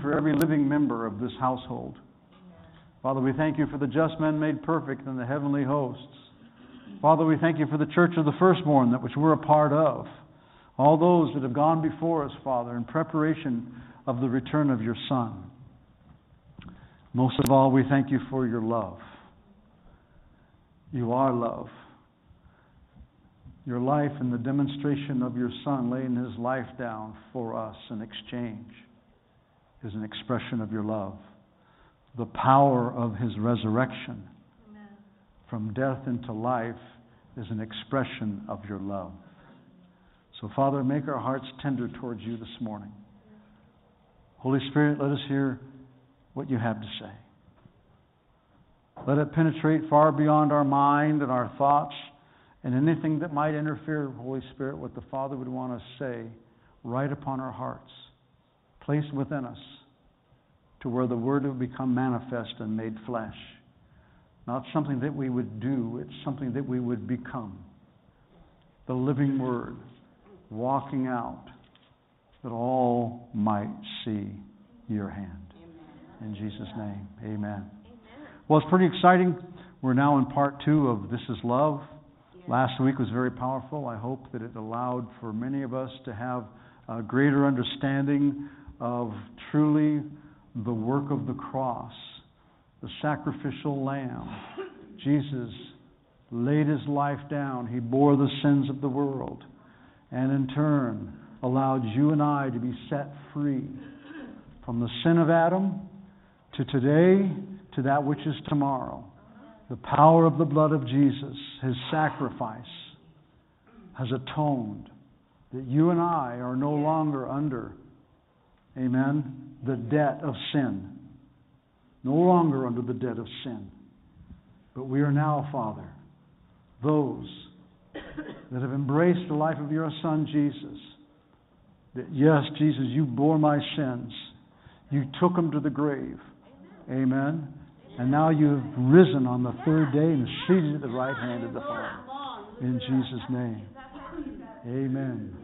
for every living member of this household. Father, we thank you for the just men made perfect in the heavenly hosts. Father, we thank you for the church of the firstborn, that which we're a part of. All those that have gone before us, Father, in preparation of the return of your Son. Most of all, we thank you for your love. You are love. Your life and the demonstration of your Son laying his life down for us in exchange is an expression of your love. The power of his resurrection Amen. from death into life is an expression of your love. So, Father, make our hearts tender towards you this morning. Holy Spirit, let us hear what you have to say. Let it penetrate far beyond our mind and our thoughts and anything that might interfere, Holy Spirit, what the Father would want us to say write upon our hearts. Place within us to where the Word would become manifest and made flesh. Not something that we would do, it's something that we would become. The living Word, walking out, that all might see your hand. In Jesus' name, amen. Well, it's pretty exciting. We're now in part two of This is Love. Last week was very powerful. I hope that it allowed for many of us to have a greater understanding of truly the work of the cross, the sacrificial lamb. Jesus laid his life down, he bore the sins of the world, and in turn allowed you and I to be set free from the sin of Adam to today to that which is tomorrow. The power of the blood of Jesus, his sacrifice, has atoned that you and I are no longer under, amen, the debt of sin. No longer under the debt of sin. But we are now, Father, those that have embraced the life of your Son, Jesus. That, yes, Jesus, you bore my sins. You took them to the grave. Amen. And now you've risen on the third day and seated at the right hand of the Father. In Jesus' name. Amen.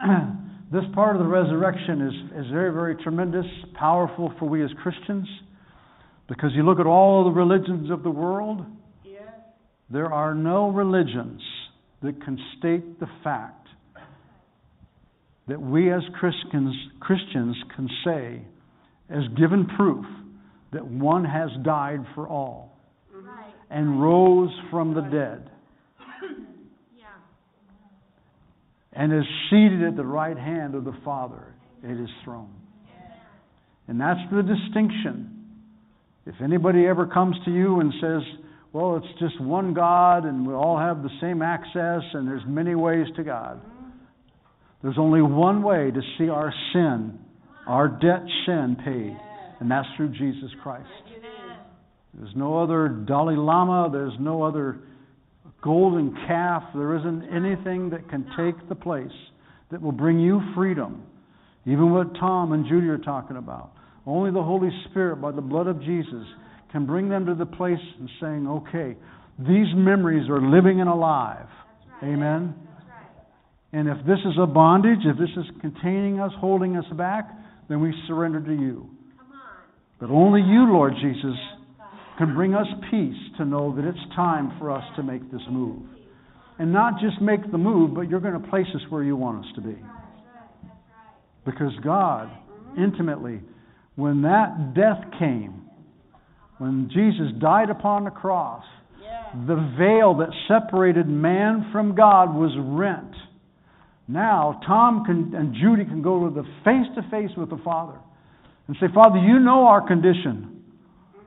this part of the resurrection is, is very, very tremendous, powerful for we as Christians. Because you look at all the religions of the world, there are no religions that can state the fact that we as Christians, Christians can say, as given proof, that one has died for all right. and rose from the dead yeah. And is seated at the right hand of the Father at his throne. And that's the distinction. If anybody ever comes to you and says, well, it's just one God and we all have the same access and there's many ways to God. There's only one way to see our sin, our debt sin paid and that's through Jesus Christ. There's no other Dalai Lama, there's no other golden calf, there isn't anything that can take the place that will bring you freedom. Even what Tom and Judy are talking about. Only the Holy Spirit, by the blood of Jesus, can bring them to the place and saying, okay, these memories are living and alive. Right. Amen. Right. And if this is a bondage, if this is containing us, holding us back, then we surrender to you. But only you, Lord Jesus, can bring us peace to know that it's time for us to make this move. And not just make the move, but you're going to place us where you want us to be. Because God, intimately, when that death came, when Jesus died upon the cross, the veil that separated man from God was rent. Now, Tom can, and Judy can go to the face to face with the Father and say, Father, you know our condition.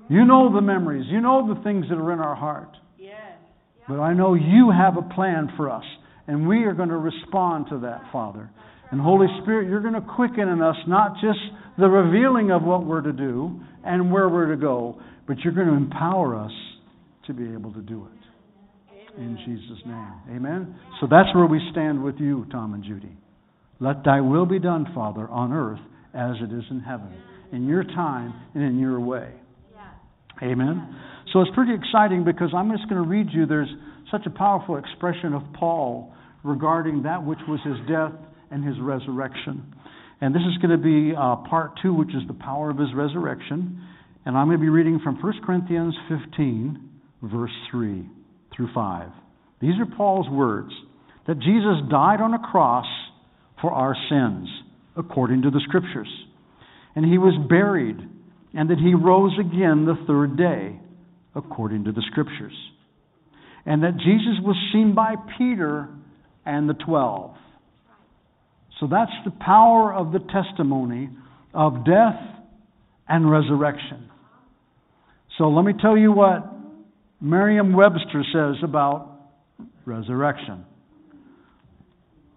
You know the memories. You know the things that are in our heart. Yes. But I know you have a plan for us. And we are going to respond to that, Father. And Holy Spirit, you're going to quicken in us not just the revealing of what we're to do and where we're to go, but you're going to empower us to be able to do it. In Jesus' name. Amen. So that's where we stand with you, Tom and Judy. Let thy will be done, Father, on earth as it is in heaven in your time and in your way. Amen. So it's pretty exciting because I'm just going to read you. There's such a powerful expression of Paul regarding that which was his death and his resurrection. And this is going to be uh, part two, which is the power of his resurrection. And I'm going to be reading from 1 Corinthians 15, verse 3 through 5. These are Paul's words that Jesus died on a cross for our sins, according to the Scriptures. And he was buried, and that he rose again the third day, according to the Scriptures. And that Jesus was seen by Peter and the twelve. So that's the power of the testimony of death and resurrection. So let me tell you what Merriam Webster says about resurrection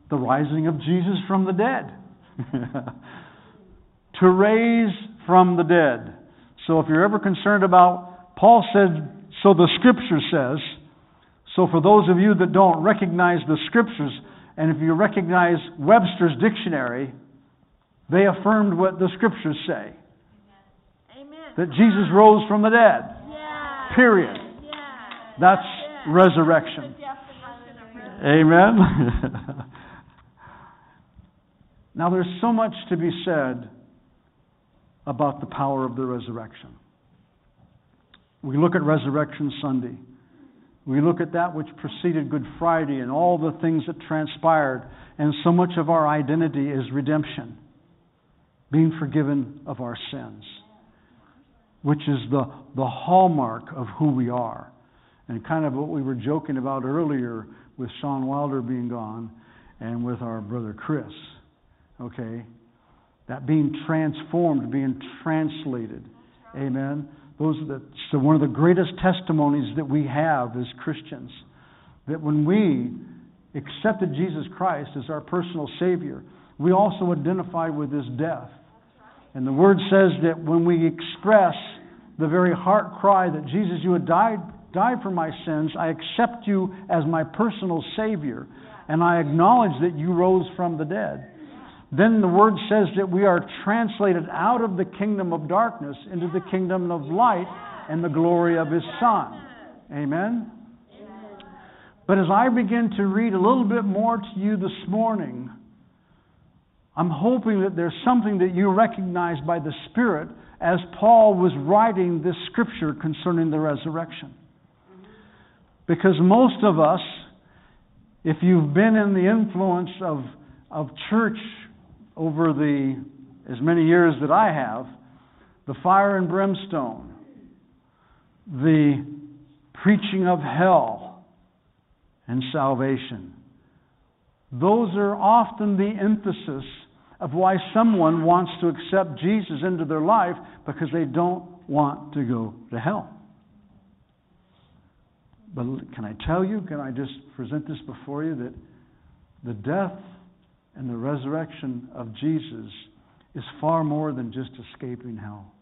the rising of Jesus from the dead. to raise from the dead. So if you're ever concerned about, Paul said, so the scripture says. So for those of you that don't recognize the scriptures, and if you recognize Webster's dictionary, they affirmed what the scriptures say. Amen. That Jesus rose from the dead. Yeah. Period. Yeah. That's it. resurrection. The definition of resurrection. Amen. now, there's so much to be said about the power of the resurrection. We look at Resurrection Sunday. We look at that which preceded Good Friday and all the things that transpired, and so much of our identity is redemption, being forgiven of our sins, which is the, the hallmark of who we are. And kind of what we were joking about earlier with Sean Wilder being gone and with our brother Chris. Okay? That being transformed, being translated. Amen. Those are the, so one of the greatest testimonies that we have as Christians. That when we accepted Jesus Christ as our personal Savior, we also identify with His death. And the Word says that when we express the very heart cry that Jesus, you had died, died for my sins, I accept you as my personal Savior, and I acknowledge that you rose from the dead. Then the word says that we are translated out of the kingdom of darkness into the kingdom of light and the glory of his Son. Amen? But as I begin to read a little bit more to you this morning, I'm hoping that there's something that you recognize by the Spirit as Paul was writing this scripture concerning the resurrection. Because most of us, if you've been in the influence of, of church over the as many years that I have, the fire and brimstone, the preaching of hell and salvation. Those are often the emphasis of why someone wants to accept Jesus into their life because they don't want to go to hell. But can I tell you, can I just present this before you, that the death and the resurrection of Jesus is far more than just escaping hell.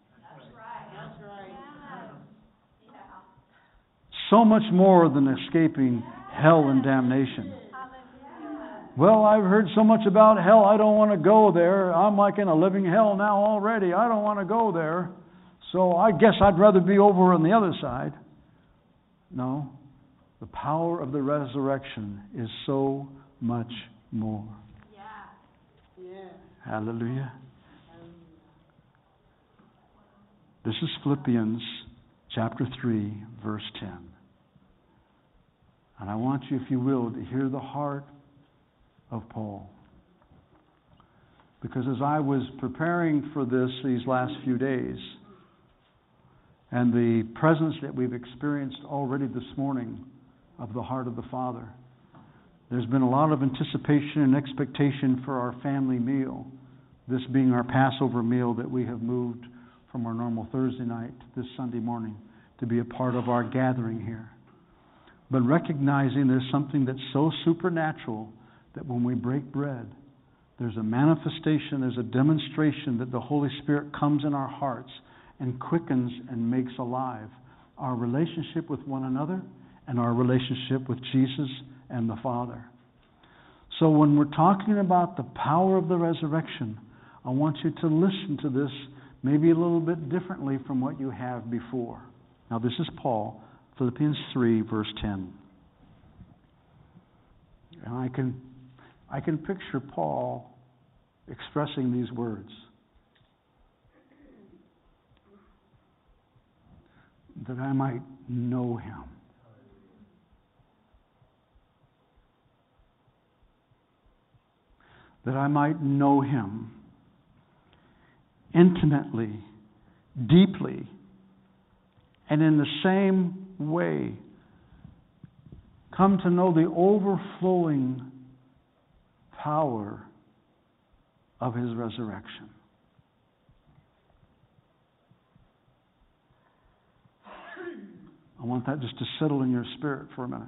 So much more than escaping hell and damnation. Well, I've heard so much about hell, I don't want to go there. I'm like in a living hell now already. I don't want to go there. So I guess I'd rather be over on the other side. No. The power of the resurrection is so much more. Hallelujah. This is Philippians chapter 3, verse 10. And I want you, if you will, to hear the heart of Paul. Because as I was preparing for this these last few days, and the presence that we've experienced already this morning of the heart of the Father, there's been a lot of anticipation and expectation for our family meal, this being our Passover meal that we have moved from our normal Thursday night to this Sunday morning to be a part of our gathering here. But recognizing there's something that's so supernatural that when we break bread, there's a manifestation, there's a demonstration that the Holy Spirit comes in our hearts and quickens and makes alive our relationship with one another and our relationship with Jesus and the Father. So when we're talking about the power of the resurrection, I want you to listen to this maybe a little bit differently from what you have before. Now, this is Paul, Philippians 3, verse 10. And I can, I can picture Paul expressing these words. That I might know him. That I might know him intimately, deeply, and in the same way come to know the overflowing power of his resurrection. I want that just to settle in your spirit for a minute.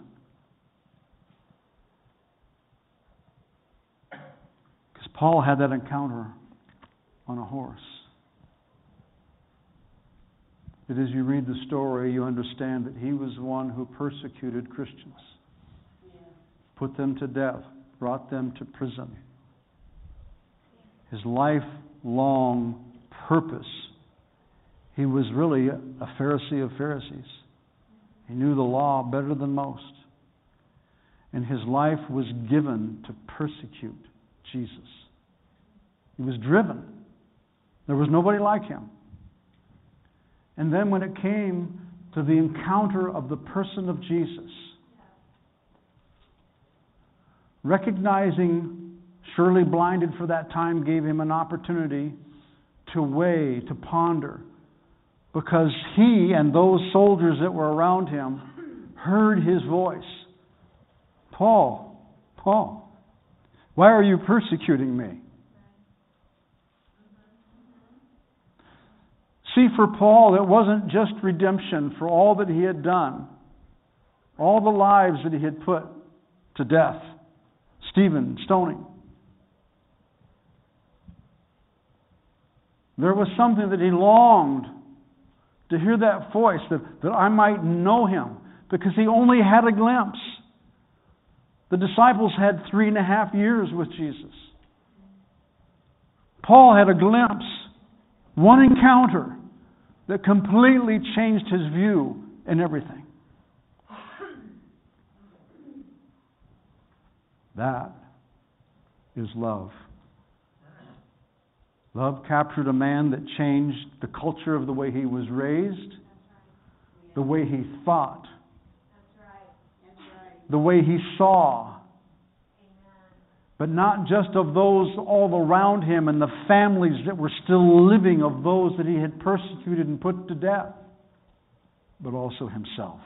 Because Paul had that encounter on a horse. That as you read the story, you understand that he was one who persecuted Christians, put them to death, brought them to prison. His lifelong purpose, he was really a Pharisee of Pharisees. He knew the law better than most. And his life was given to persecute Jesus. He was driven. There was nobody like him. And then when it came to the encounter of the person of Jesus, recognizing surely blinded for that time gave him an opportunity to weigh, to ponder, because he and those soldiers that were around him heard his voice Paul, Paul, why are you persecuting me? See, for Paul, it wasn't just redemption for all that he had done, all the lives that he had put to death Stephen, stoning. There was something that he longed to hear that voice, that, that I might know him, because he only had a glimpse. The disciples had three and a half years with Jesus. Paul had a glimpse, one encounter that completely changed his view in everything. That is love. Love captured a man that changed the culture of the way he was raised, the way he thought, the way he saw. But not just of those all around him and the families that were still living of those that he had persecuted and put to death, but also himself.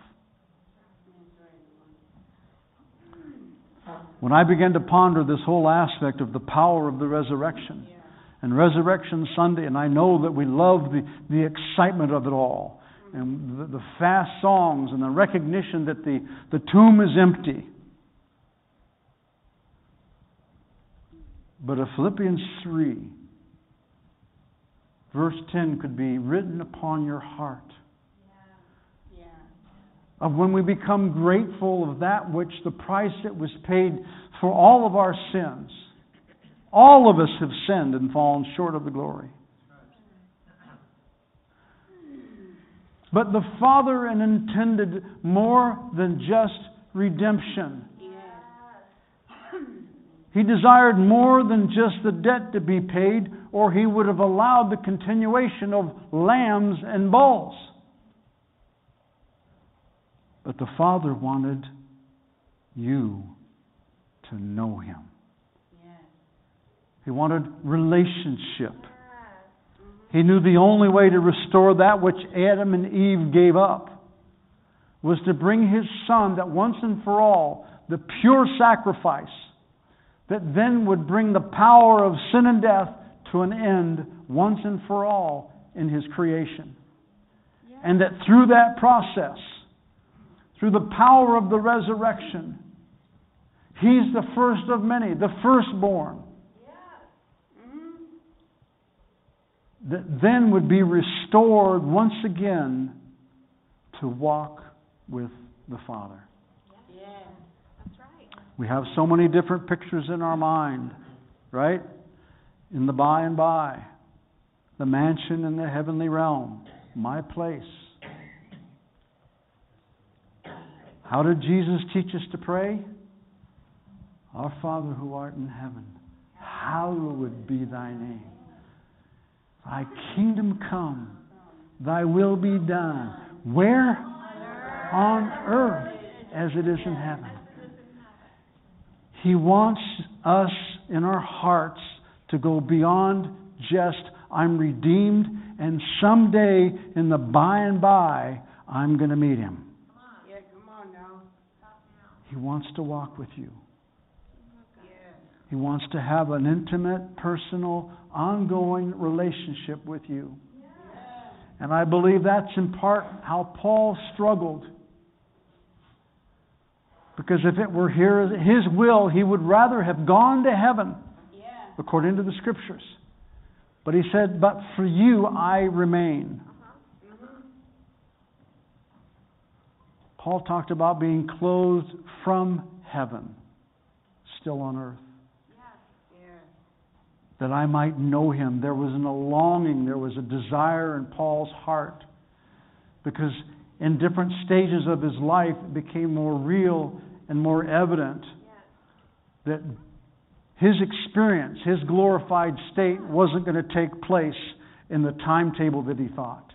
When I began to ponder this whole aspect of the power of the resurrection, and Resurrection Sunday, and I know that we love the, the excitement of it all, and the, the fast songs, and the recognition that the, the tomb is empty. But if Philippians 3, verse 10, could be written upon your heart, of when we become grateful of that which the price that was paid for all of our sins all of us have sinned and fallen short of the glory. But the Father intended more than just redemption. He desired more than just the debt to be paid, or he would have allowed the continuation of lambs and bulls. But the Father wanted you to know him. He wanted relationship. He knew the only way to restore that which Adam and Eve gave up was to bring his son that once and for all, the pure sacrifice, that then would bring the power of sin and death to an end once and for all in his creation. And that through that process, through the power of the resurrection, he's the first of many, the firstborn mm-hmm. that then would be restored once again to walk with the Father. We have so many different pictures in our mind, right? In the by and by, the mansion in the heavenly realm, my place. How did Jesus teach us to pray? Our Father who art in heaven, hallowed be thy name. Thy kingdom come, thy will be done. Where? On earth as it is in heaven. He wants us in our hearts to go beyond just, I'm redeemed, and someday in the by and by, I'm going to meet him. Yeah, come on now. He wants to walk with you. He wants to have an intimate, personal, ongoing relationship with you. And I believe that's in part how Paul struggled. Because if it were his will, he would rather have gone to heaven, Yeah. according to the scriptures. But he said, But for you I remain. Paul talked about being clothed from heaven, still on earth Yeah. that I might know him. There was a longing, there was a desire in Paul's heart because in different stages of his life it became more real and more evident that his experience, his glorified state, wasn't going to take place in the timetable that he thought.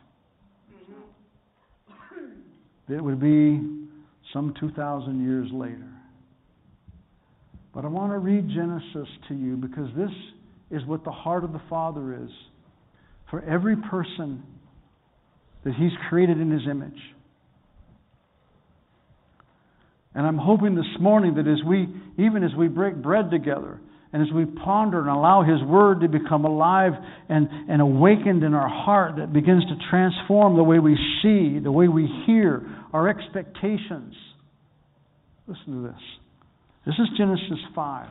It would be some 2,000 years later. But I want to read Genesis to you because this is what the heart of the Father is for every person that He's created in His image. And I'm hoping this morning that as we, even as we break bread together, and as we ponder and allow His Word to become alive and, and awakened in our heart, that begins to transform the way we see, the way we hear, our expectations. Listen to this. This is Genesis 5.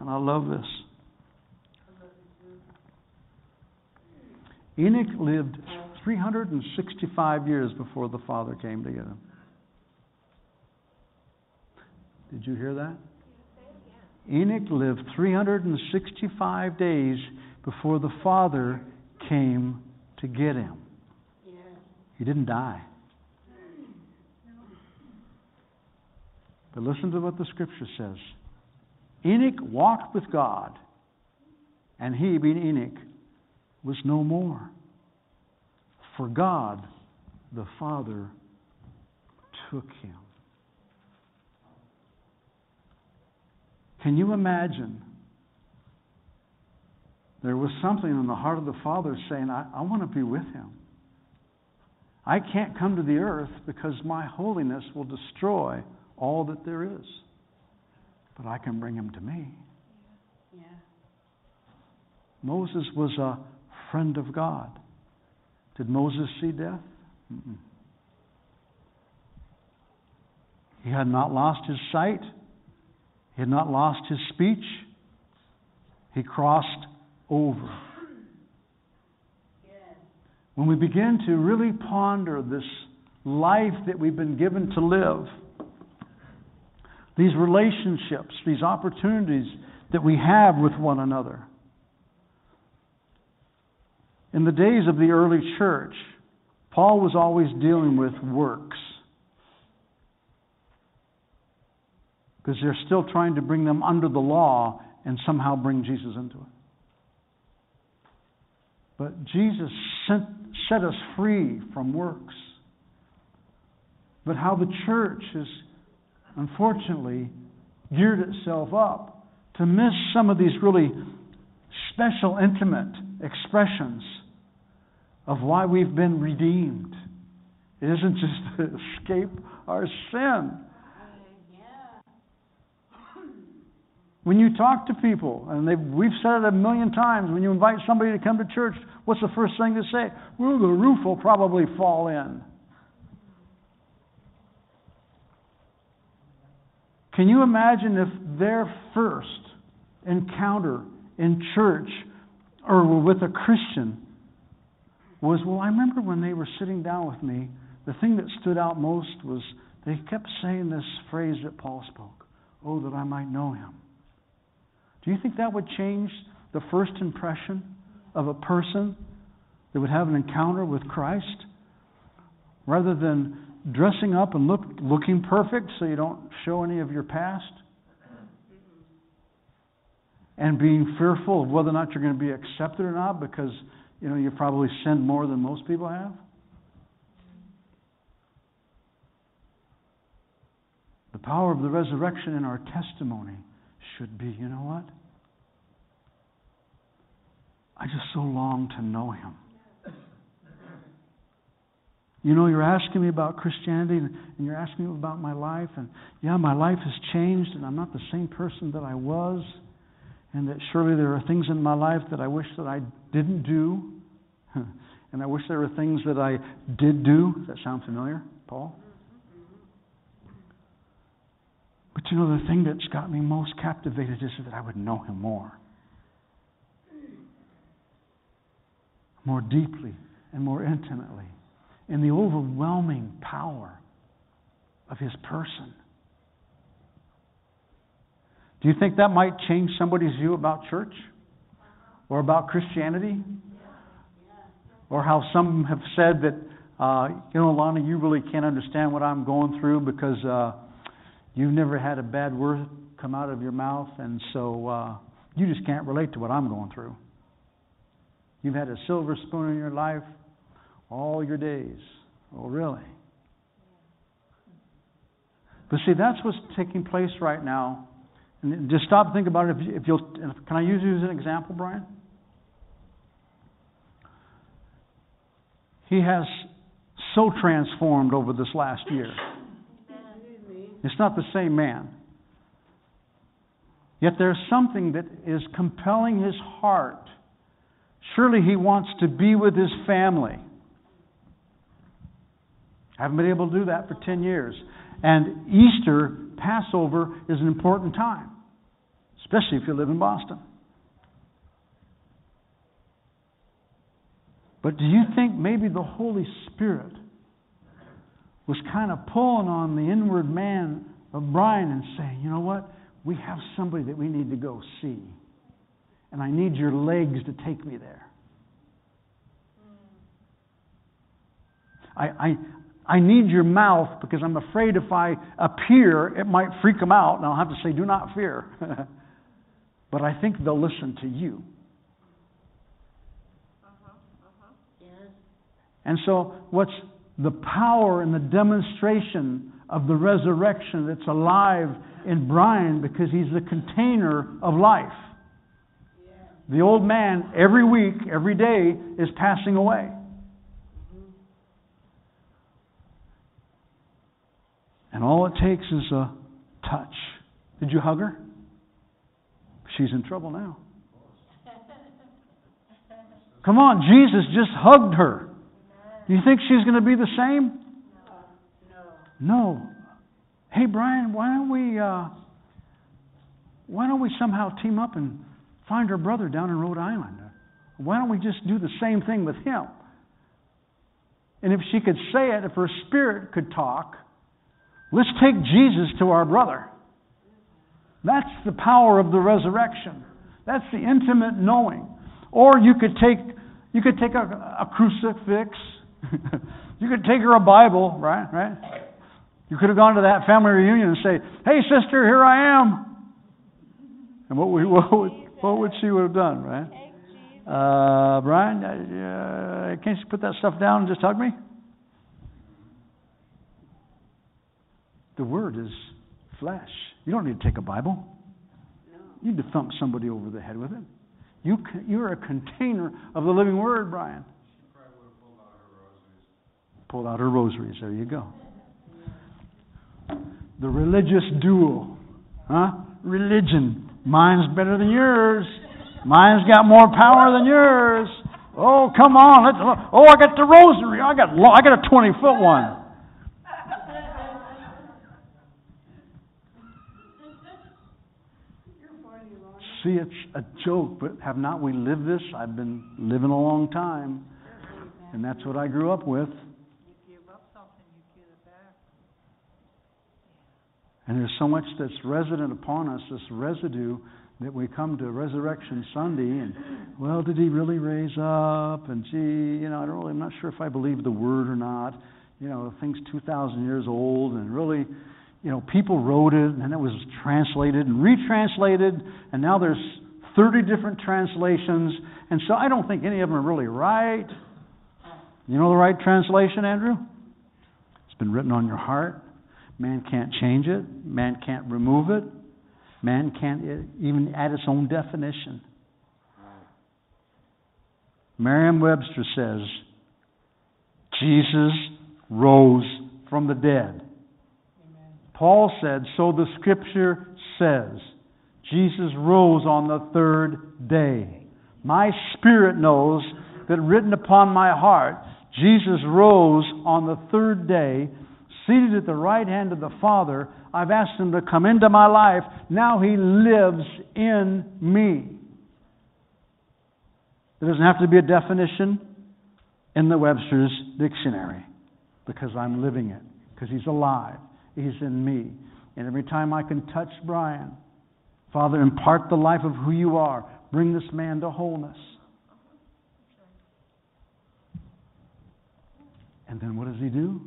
And I love this. Enoch lived 365 years before the Father came to get him. Did you hear that? Enoch lived 365 days before the Father came to get him. He didn't die. But listen to what the scripture says. Enoch walked with God, and he, being Enoch, was no more. For God, the Father, took him. Can you imagine? There was something in the heart of the Father saying, I, I want to be with him. I can't come to the earth because my holiness will destroy all that there is. But I can bring him to me. Yeah. Moses was a friend of God. Did Moses see death? Mm-mm. He had not lost his sight. He had not lost his speech. He crossed over. When we begin to really ponder this life that we've been given to live, these relationships, these opportunities that we have with one another. In the days of the early church, Paul was always dealing with works. Because they're still trying to bring them under the law and somehow bring Jesus into it. But Jesus sent, set us free from works. But how the church has unfortunately geared itself up to miss some of these really special, intimate expressions of why we've been redeemed. It isn't just to escape our sin. When you talk to people, and we've said it a million times, when you invite somebody to come to church, what's the first thing to say? Well, the roof will probably fall in. Can you imagine if their first encounter in church or with a Christian was, well, I remember when they were sitting down with me, the thing that stood out most was they kept saying this phrase that Paul spoke Oh, that I might know him. Do you think that would change the first impression of a person that would have an encounter with Christ? Rather than dressing up and look, looking perfect so you don't show any of your past? and being fearful of whether or not you're going to be accepted or not because you know you probably sinned more than most people have. The power of the resurrection in our testimony should be, you know what? I just so long to know him. You know, you're asking me about Christianity and you're asking me about my life, and yeah, my life has changed, and I'm not the same person that I was, and that surely there are things in my life that I wish that I didn't do, and I wish there were things that I did do. Does that sound familiar, Paul? But you know, the thing that's got me most captivated is that I would know him more. More deeply and more intimately in the overwhelming power of his person. Do you think that might change somebody's view about church? Or about Christianity? Or how some have said that, uh, you know, Lana, you really can't understand what I'm going through because uh, you've never had a bad word come out of your mouth, and so uh, you just can't relate to what I'm going through. You've had a silver spoon in your life all your days. Oh, really? But see, that's what's taking place right now. And just stop and think about it. If, you, if you'll, can I use you as an example, Brian? He has so transformed over this last year. It's not the same man. Yet there's something that is compelling his heart. Surely he wants to be with his family. I haven't been able to do that for 10 years. And Easter, Passover, is an important time, especially if you live in Boston. But do you think maybe the Holy Spirit was kind of pulling on the inward man of Brian and saying, you know what? We have somebody that we need to go see. And I need your legs to take me there. I, I, I need your mouth because I'm afraid if I appear, it might freak them out, and I'll have to say, Do not fear. but I think they'll listen to you. Uh-huh, uh-huh. Yeah. And so, what's the power and the demonstration of the resurrection that's alive in Brian because he's the container of life? The old man, every week, every day, is passing away. And all it takes is a touch. Did you hug her? She's in trouble now. Come on, Jesus just hugged her. Do you think she's going to be the same? No. Hey, Brian, why don't we uh, why don't we somehow team up and find her brother down in Rhode Island? Why don't we just do the same thing with him? And if she could say it, if her spirit could talk, Let's take Jesus to our brother. That's the power of the resurrection. That's the intimate knowing. Or you could take you could take a, a crucifix. you could take her a Bible, right? Right? You could have gone to that family reunion and say, "Hey, sister, here I am." And what, we, what, would, what would she would have done, right? Uh, Brian, uh, can't you put that stuff down and just hug me? The Word is flesh. You don't need to take a Bible. You need to thump somebody over the head with it. You you're a container of the living Word, Brian. She probably would have pulled out her Pulled out her rosaries. There you go. The religious duel. Huh? Religion. Mine's better than yours. Mine's got more power than yours. Oh, come on. Let's, oh, I got the rosary. I got I got a 20 foot one. See, it's a joke, but have not we lived this? I've been living a long time, and that's what I grew up with. You give up something, you get it back. And there's so much that's resident upon us, this residue, that we come to Resurrection Sunday and, well, did he really raise up? And gee, you know, I don't really, I'm not sure if I believe the word or not. You know, thing's 2,000 years old, and really, you know, people wrote it, and it was translated and retranslated, and now there's 30 different translations, and so I don't think any of them are really right. You know the right translation, Andrew? It's been written on your heart. Man can't change it, man can't remove it, man can't even add its own definition. Merriam Webster says, Jesus rose from the dead. Paul said, so the scripture says. Jesus rose on the third day. My spirit knows that written upon my heart, Jesus rose on the third day, seated at the right hand of the Father. I've asked him to come into my life. Now he lives in me. There doesn't have to be a definition in the Webster's dictionary because I'm living it, because he's alive. He's in me. And every time I can touch Brian, Father, impart the life of who you are. Bring this man to wholeness. And then what does he do?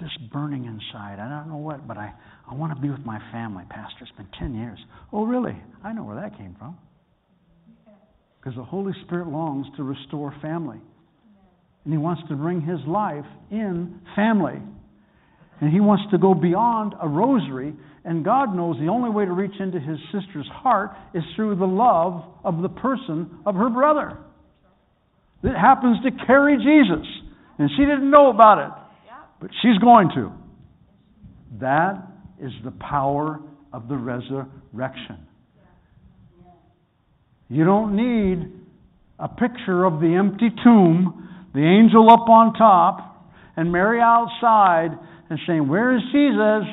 This burning inside. I don't know what, but I, I want to be with my family, Pastor. It's been 10 years. Oh, really? I know where that came from. Because the Holy Spirit longs to restore family. And he wants to bring his life in family. And he wants to go beyond a rosary. And God knows the only way to reach into his sister's heart is through the love of the person of her brother. It happens to carry Jesus. And she didn't know about it. But she's going to. That is the power of the resurrection. You don't need a picture of the empty tomb, the angel up on top, and Mary outside, and saying, Where is Jesus?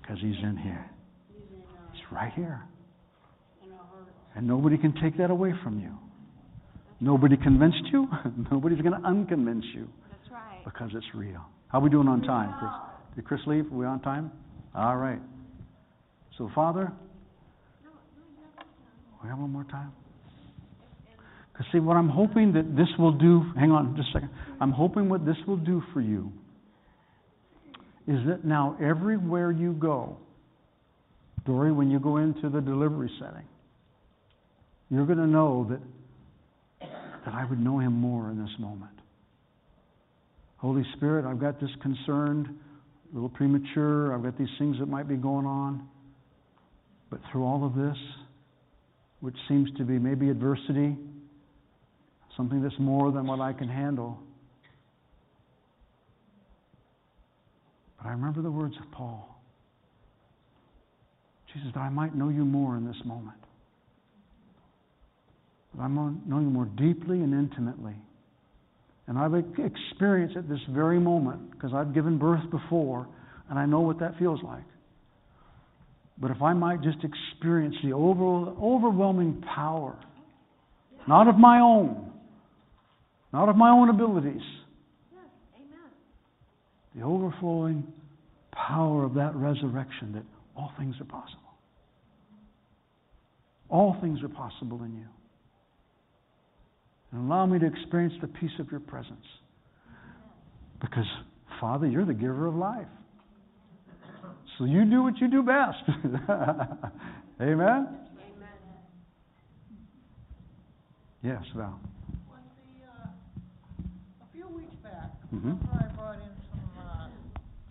Because he's in here. He's right here. And nobody can take that away from you. Nobody convinced you. Nobody's going to unconvince you. Because it's real. How are we doing on time, Chris? Did Chris leave? Are we on time? All right. So, Father, we have one more time. Because see, what I'm hoping that this will do. Hang on, just a second. I'm hoping what this will do for you is that now everywhere you go, Dory, when you go into the delivery setting, you're going to know that that I would know Him more in this moment. Holy Spirit, I've got this concerned, a little premature. I've got these things that might be going on. But through all of this, which seems to be maybe adversity, something that's more than what I can handle. But I remember the words of Paul Jesus, that I might know you more in this moment. That I might know you more deeply and intimately. And I've experienced at this very moment, because I've given birth before, and I know what that feels like. But if I might just experience the over, overwhelming power, not of my own, not of my own abilities, the overflowing power of that resurrection that all things are possible. All things are possible in you. And allow me to experience the peace of your presence. Because, Father, you're the giver of life. So you do what you do best. Amen? Amen. Yes, Val. When the, uh, a few weeks back, Mhm. I brought in some, uh,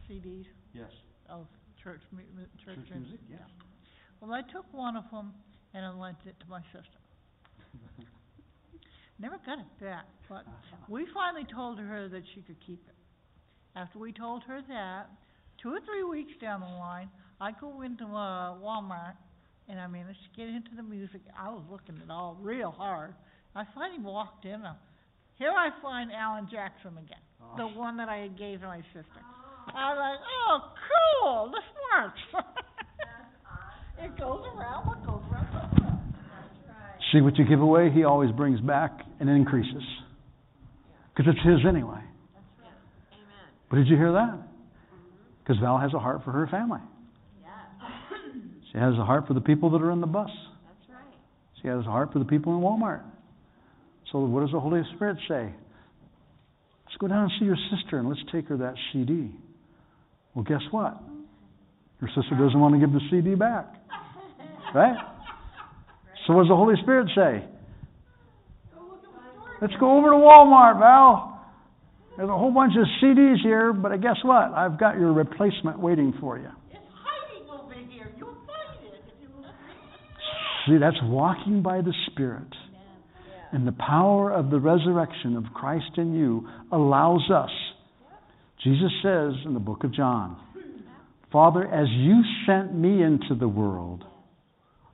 CDs Yes. of church church Church music? music, yeah. Well, I took one of them and I lent it to my sister. Never got it back, but we finally told her that she could keep it. After we told her that, two or three weeks down the line, I go into, uh, Walmart and I managed to get into the music. I was looking at it all real hard. I finally walked in, uh, here I find Alan Jackson again, the one that I gave to my sister. I was like, oh, cool, this works. It goes around, what goes around, comes around. See what you give away, he always brings back and increases. Because it's his anyway. But did you hear that? Because Val has a heart for her family. She has a heart for the people that are in the bus. She has a heart for the people in Walmart. So what does the Holy Spirit say? Let's go down and see your sister and let's take her that CD. Well, guess what? Your sister doesn't want to give the CD back. Right? So what does the Holy Spirit say? Let's go over to Walmart, Val. There's a whole bunch of CDs here, but guess what? I've got your replacement waiting for you. It's hiding over here, you'll find it if you look. See, that's walking by the Spirit. And the power of the resurrection of Christ in you allows us. Jesus says in the book of John, Father, as you sent me into the world,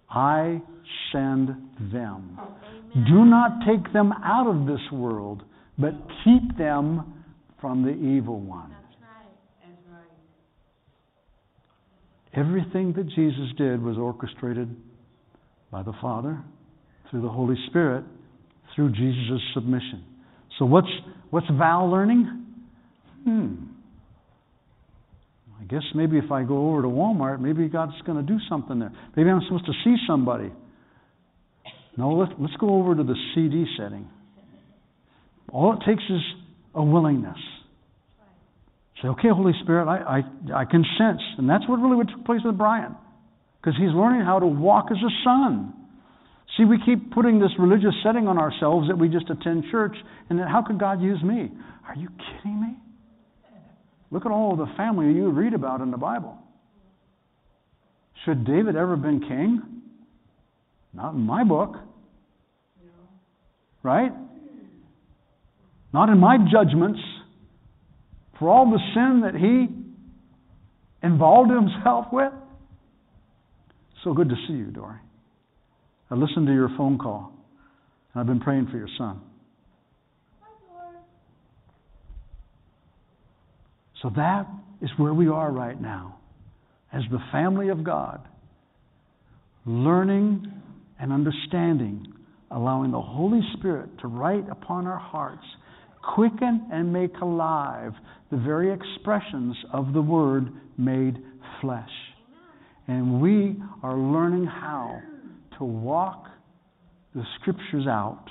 I send them. Do not take them out of this world, but keep them from the evil one. That's right. Everything that Jesus did was orchestrated by the Father through the Holy Spirit through Jesus' submission. So what's what's Val learning? Hmm. I guess maybe if I go over to Walmart, maybe God's going to do something there. Maybe I'm supposed to see somebody. No, let's, let's go over to the CD setting. All it takes is a willingness. Say, okay, Holy Spirit, I, I, I can sense. And that's what really what took place with Brian. Because he's learning how to walk as a son. See, we keep putting this religious setting on ourselves that we just attend church, and then how could God use me? Are you kidding me? Look at all the family you read about in the Bible. Should David ever have been king? Not in my book. Right? Not in my judgments. For all the sin that he involved himself with. So good to see you, Dory. I listened to your phone call, and I've been praying for your son. So that is where we are right now, as the family of God, learning and understanding, allowing the Holy Spirit to write upon our hearts, quicken and make alive the very expressions of the Word made flesh. And we are learning how to walk the Scriptures out.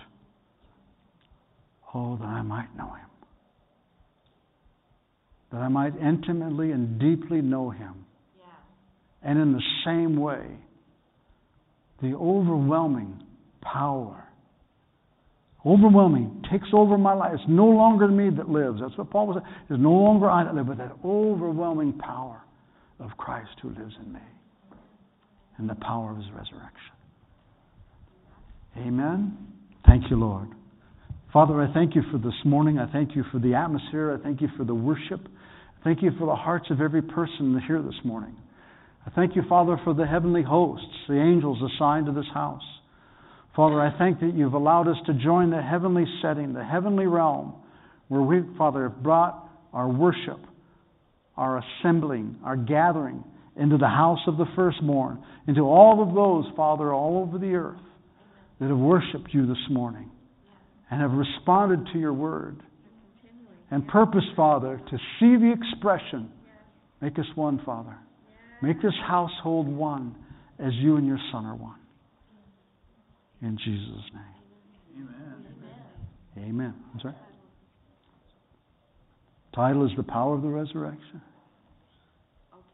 Oh, that I might know Him. That I might intimately and deeply know Him. And in the same way, the overwhelming power, overwhelming, takes over my life. It's no longer me that lives. That's what Paul was saying. It's no longer I that live, but that overwhelming power of Christ who lives in me. And the power of His resurrection. Amen. Thank you, Lord. Father, I thank you for this morning. I thank you for the atmosphere. I thank you for the worship. Thank you for the hearts of every person here this morning. I thank you, Father, for the heavenly hosts, the angels assigned to this house. Father, I thank that you've allowed us to join the heavenly setting, the heavenly realm, where we, Father, have brought our worship, our assembling, our gathering into the house of the firstborn, into all of those, Father, all over the earth that have worshiped you this morning and have responded to your word and purpose, Father, to see the expression. Make us one, Father. Make this household one as you and your Son are one. In Jesus' name. Amen. Amen. Sorry. Title is The Power of the Resurrection.